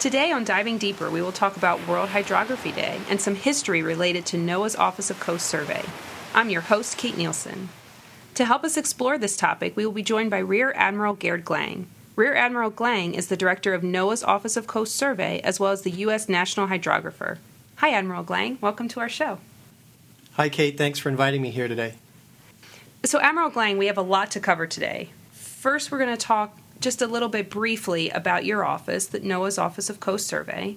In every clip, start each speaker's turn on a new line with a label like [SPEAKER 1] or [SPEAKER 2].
[SPEAKER 1] Today on Diving Deeper, we will talk about World Hydrography Day and some history related to NOAA's Office of Coast Survey. I'm your host, Kate Nielsen. To help us explore this topic, we will be joined by Rear Admiral Gerd Glang. Rear Admiral Glang is the director of NOAA's Office of Coast Survey as well as the U.S. National Hydrographer. Hi, Admiral Glang. Welcome to our show.
[SPEAKER 2] Hi, Kate. Thanks for inviting me here today.
[SPEAKER 1] So, Admiral Glang, we have a lot to cover today. First, we're going to talk just a little bit briefly about your office, the NOAA's Office of Coast Survey.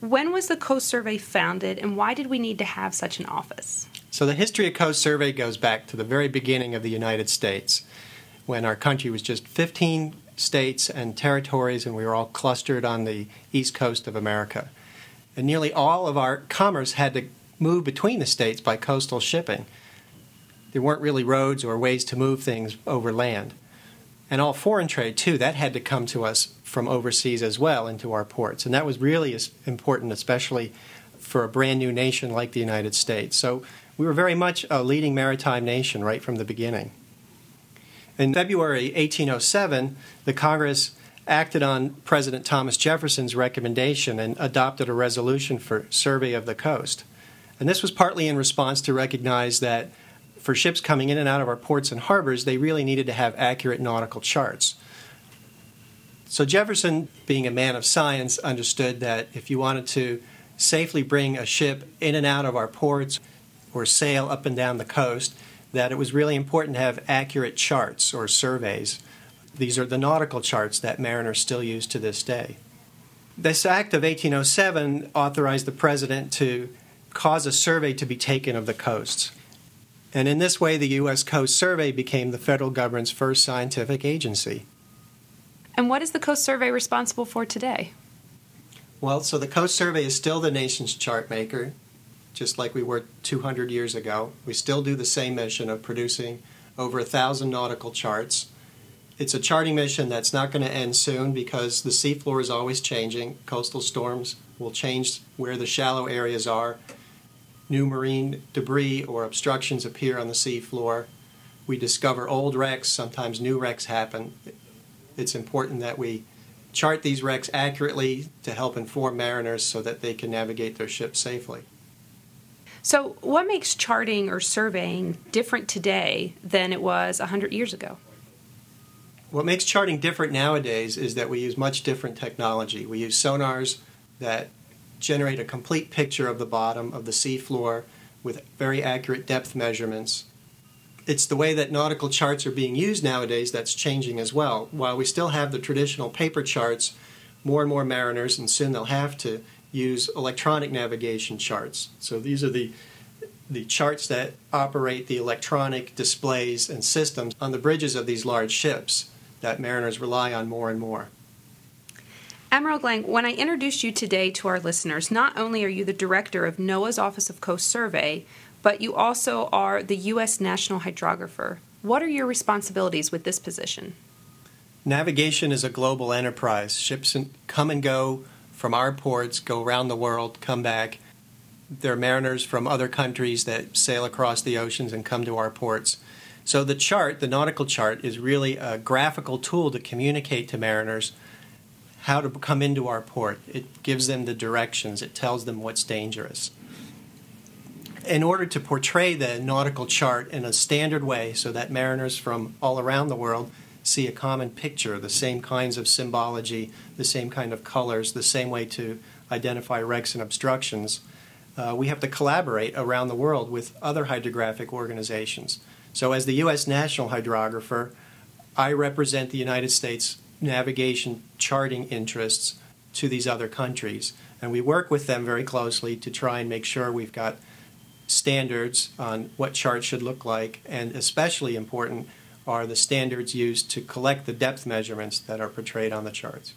[SPEAKER 1] When was the Coast Survey founded, and why did we need to have such an office?
[SPEAKER 2] So, the history of Coast Survey goes back to the very beginning of the United States, when our country was just 15 states and territories, and we were all clustered on the east coast of America. And nearly all of our commerce had to move between the states by coastal shipping. There weren't really roads or ways to move things over land and all foreign trade too that had to come to us from overseas as well into our ports. And that was really important especially for a brand new nation like the united states. So we were very much a leading maritime nation right from the beginning. In february 1807 the congress acted on president thomas jefferson's recommendation and adopted a resolution for survey of the coast. And this was partly in response to recognize that for ships coming in and out of our ports and harbors, they really needed to have accurate nautical charts. So Jefferson, being a man of science, understood that if you wanted to safely bring a ship in and out of our ports or sail up and down the coast, that it was really important to have accurate charts or surveys. These are the nautical charts that mariners still use to this day. This act of 1807 authorized the president to cause a survey to be taken of the coasts. And in this way, the U.S. Coast Survey became the federal government's first scientific agency.
[SPEAKER 1] And what is the Coast Survey responsible for today?
[SPEAKER 2] Well, so the Coast Survey is still the nation's chart maker, just like we were 200 years ago. We still do the same mission of producing over a thousand nautical charts. It's a charting mission that's not going to end soon because the seafloor is always changing. Coastal storms will change where the shallow areas are new marine debris or obstructions appear on the seafloor. We discover old wrecks, sometimes new wrecks happen. It's important that we chart these wrecks accurately to help inform mariners so that they can navigate their ships safely.
[SPEAKER 1] So, what makes charting or surveying different today than it was 100 years ago?
[SPEAKER 2] What makes charting different nowadays is that we use much different technology. We use sonars that generate a complete picture of the bottom of the seafloor with very accurate depth measurements. It's the way that nautical charts are being used nowadays that's changing as well. While we still have the traditional paper charts, more and more mariners, and soon they'll have to, use electronic navigation charts. So these are the the charts that operate the electronic displays and systems on the bridges of these large ships that mariners rely on more and more.
[SPEAKER 1] Admiral Glang, when I introduced you today to our listeners, not only are you the director of NOAA's Office of Coast Survey, but you also are the U.S. National Hydrographer. What are your responsibilities with this position?
[SPEAKER 2] Navigation is a global enterprise. Ships come and go from our ports, go around the world, come back. There are mariners from other countries that sail across the oceans and come to our ports. So the chart, the nautical chart, is really a graphical tool to communicate to mariners how to come into our port. It gives them the directions, it tells them what's dangerous. In order to portray the nautical chart in a standard way so that mariners from all around the world see a common picture, the same kinds of symbology, the same kind of colors, the same way to identify wrecks and obstructions, uh, we have to collaborate around the world with other hydrographic organizations. So, as the U.S. National Hydrographer, I represent the United States navigation charting interests to these other countries. And we work with them very closely to try and make sure we've got standards on what charts should look like, and especially important are the standards used to collect the depth measurements that are portrayed on the charts.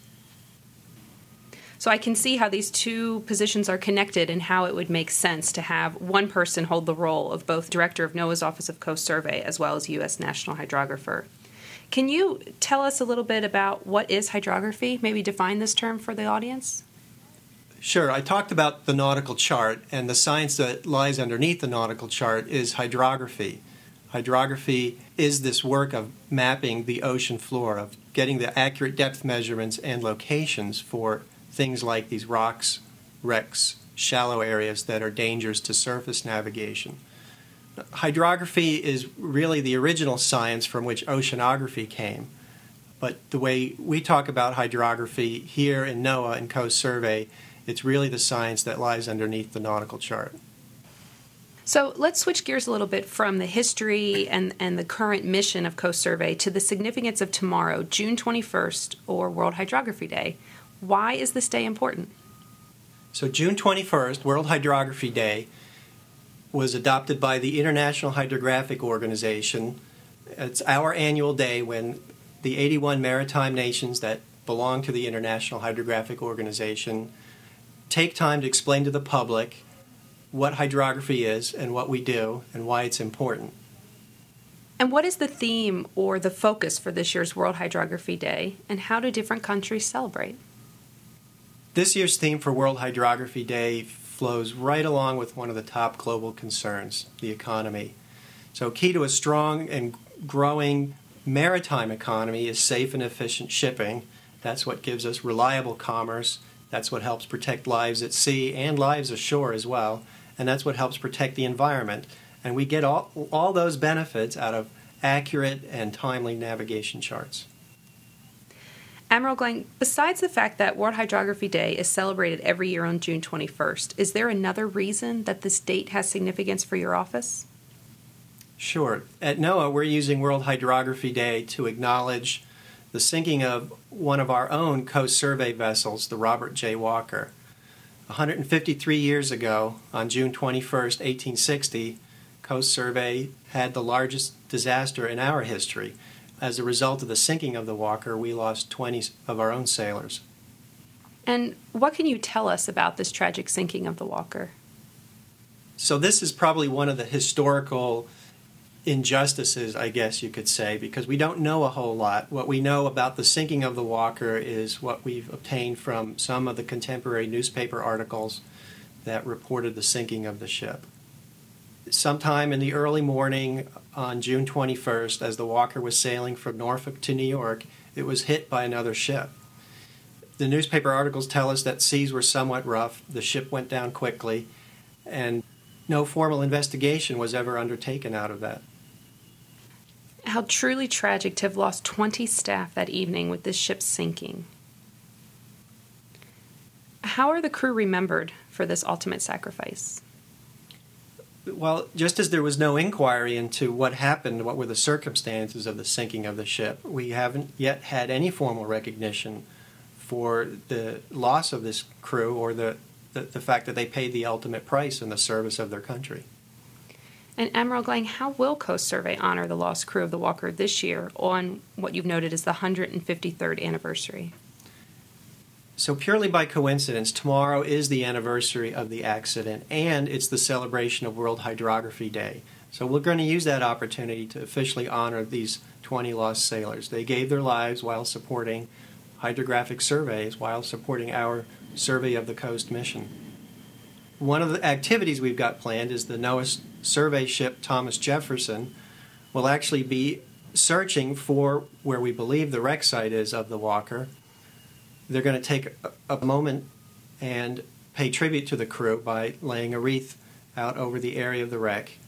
[SPEAKER 1] So I can see how these two positions are connected and how it would make sense to have one person hold the role of both director of NOAA's Office of Coast Survey as well as U.S. National Hydrographer. Can you tell us a little bit about what is hydrography? Maybe define this term for the audience?
[SPEAKER 2] Sure. I talked about the nautical chart, and the science that lies underneath the nautical chart is hydrography. Hydrography is this work of mapping the ocean floor, of getting the accurate depth measurements and locations for things like these rocks, wrecks, shallow areas that are dangerous to surface navigation. Hydrography is really the original science from which oceanography came. But the way we talk about hydrography here in NOAA and Coast Survey, it's really the science that lies underneath the nautical chart.
[SPEAKER 1] So let's switch gears a little bit from the history and, and the current mission of Coast Survey to the significance of tomorrow, June 21st, or World Hydrography Day. Why is this day important?
[SPEAKER 2] So, June 21st, World Hydrography Day, was adopted by the International Hydrographic Organization. It's our annual day when the 81 maritime nations that belong to the International Hydrographic Organization take time to explain to the public what hydrography is and what we do and why it's important.
[SPEAKER 1] And what is the theme or the focus for this year's World Hydrography Day, and how do different countries celebrate?
[SPEAKER 2] This year's theme for World Hydrography Day flows right along with one of the top global concerns the economy. So, key to a strong and growing maritime economy is safe and efficient shipping. That's what gives us reliable commerce. That's what helps protect lives at sea and lives ashore as well and that's what helps protect the environment. And we get all, all those benefits out of accurate and timely navigation charts.
[SPEAKER 1] Admiral Glang, besides the fact that World Hydrography Day is celebrated every year on June 21st, is there another reason that this date has significance for your office?
[SPEAKER 2] Sure. At NOAA, we're using World Hydrography Day to acknowledge the sinking of one of our own Coast Survey vessels, the Robert J. Walker. 153 years ago, on June 21st, 1860, Coast Survey had the largest disaster in our history. As a result of the sinking of the Walker, we lost 20 of our own sailors.
[SPEAKER 1] And what can you tell us about this tragic sinking of the Walker?
[SPEAKER 2] So, this is probably one of the historical injustices, I guess you could say, because we don't know a whole lot. What we know about the sinking of the Walker is what we've obtained from some of the contemporary newspaper articles that reported the sinking of the ship. Sometime in the early morning on June 21st, as the Walker was sailing from Norfolk to New York, it was hit by another ship. The newspaper articles tell us that seas were somewhat rough, the ship went down quickly, and no formal investigation was ever undertaken out of that.
[SPEAKER 1] How truly tragic to have lost 20 staff that evening with this ship sinking. How are the crew remembered for this ultimate sacrifice?
[SPEAKER 2] Well, just as there was no inquiry into what happened, what were the circumstances of the sinking of the ship, we haven't yet had any formal recognition for the loss of this crew or the, the, the fact that they paid the ultimate price in the service of their country.
[SPEAKER 1] And Admiral Glang, how will Coast Survey honor the lost crew of the Walker this year on what you've noted as the 153rd anniversary?
[SPEAKER 2] So, purely by coincidence, tomorrow is the anniversary of the accident and it's the celebration of World Hydrography Day. So, we're going to use that opportunity to officially honor these 20 lost sailors. They gave their lives while supporting hydrographic surveys, while supporting our Survey of the Coast mission. One of the activities we've got planned is the NOAA survey ship Thomas Jefferson will actually be searching for where we believe the wreck site is of the Walker. They're going to take a, a moment and pay tribute to the crew by laying a wreath out over the area of the wreck.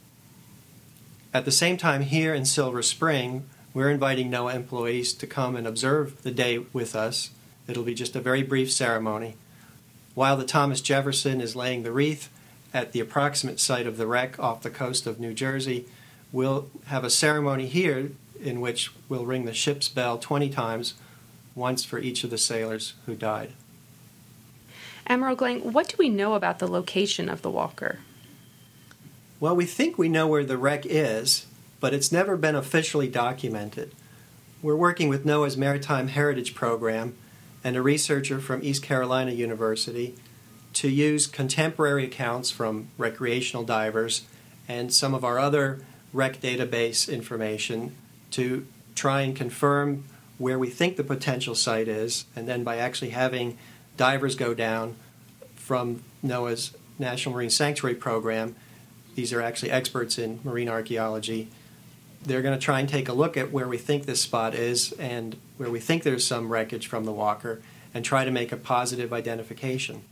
[SPEAKER 2] At the same time, here in Silver Spring, we're inviting NOAA employees to come and observe the day with us. It'll be just a very brief ceremony. While the Thomas Jefferson is laying the wreath, at the approximate site of the wreck off the coast of New Jersey. We'll have a ceremony here in which we'll ring the ship's bell 20 times, once for each of the sailors who died.
[SPEAKER 1] Admiral Glang, what do we know about the location of the Walker?
[SPEAKER 2] Well, we think we know where the wreck is, but it's never been officially documented. We're working with NOAA's Maritime Heritage Program and a researcher from East Carolina University to use contemporary accounts from recreational divers and some of our other wreck database information to try and confirm where we think the potential site is, and then by actually having divers go down from NOAA's National Marine Sanctuary Program, these are actually experts in marine archaeology. They're going to try and take a look at where we think this spot is and where we think there's some wreckage from the Walker, and try to make a positive identification.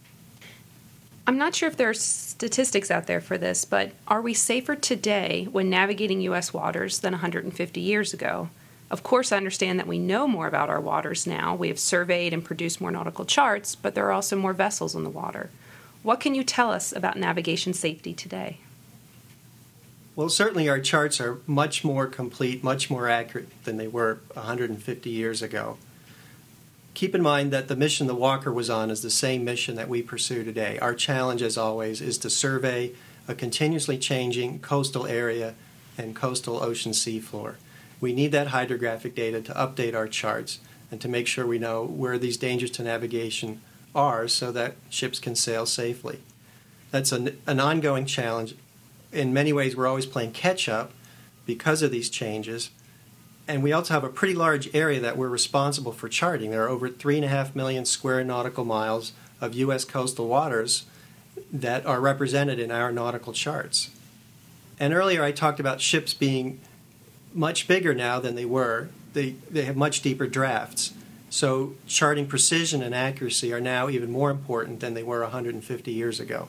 [SPEAKER 1] I'm not sure if there are statistics out there for this, but are we safer today when navigating U.S. waters than 150 years ago? Of course, I understand that we know more about our waters now. We have surveyed and produced more nautical charts, but there are also more vessels in the water. What can you tell us about navigation safety today?
[SPEAKER 2] Well, certainly our charts are much more complete, much more accurate than they were 150 years ago. Keep in mind that the mission the Walker was on is the same mission that we pursue today. Our challenge, as always, is to survey a continuously changing coastal area and coastal ocean seafloor. We need that hydrographic data to update our charts and to make sure we know where these dangers to navigation are so that ships can sail safely. That's an, an ongoing challenge. In many ways, we're always playing catch up because of these changes, and we also have a pretty large area that we're responsible for charting. There are over three and a half million square nautical miles of U.S. coastal waters that are represented in our nautical charts. And earlier I talked about ships being much bigger now than they were. They, they have much deeper drafts. So charting precision and accuracy are now even more important than they were 150 years ago.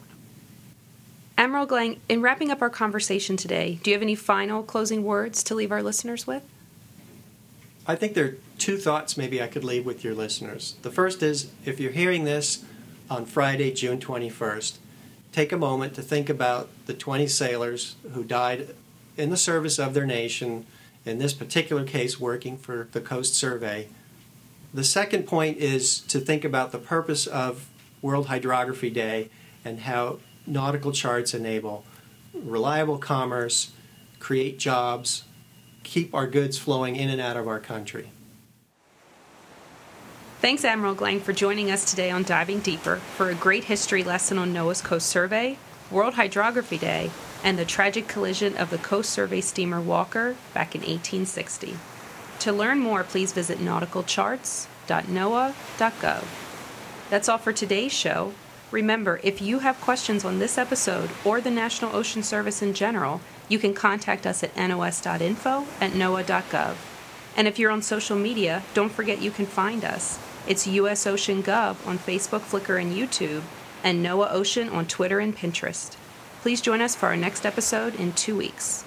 [SPEAKER 1] Admiral Glang, in wrapping up our conversation today, do you have any final closing words to leave our listeners with?
[SPEAKER 2] I think there are two thoughts maybe I could leave with your listeners. The first is if you're hearing this on Friday, June 21st, take a moment to think about the 20 sailors who died in the service of their nation, in this particular case, working for the Coast Survey. The second point is to think about the purpose of World Hydrography Day and how nautical charts enable reliable commerce, create jobs, keep our goods flowing in and out of our country.
[SPEAKER 1] Thanks, Admiral Glang, for joining us today on Diving Deeper for a great history lesson on NOAA's Coast Survey, World Hydrography Day, and the tragic collision of the Coast Survey steamer Walker back in 1860. To learn more, please visit nauticalcharts.noaa.gov. That's all for today's show. Remember, if you have questions on this episode or the National Ocean Service in general, you can contact us at nos.info at noaa.gov. And if you're on social media, don't forget you can find us. It's US Ocean Gov on Facebook, Flickr, and YouTube, and NOAA Ocean on Twitter and Pinterest. Please join us for our next episode in two weeks.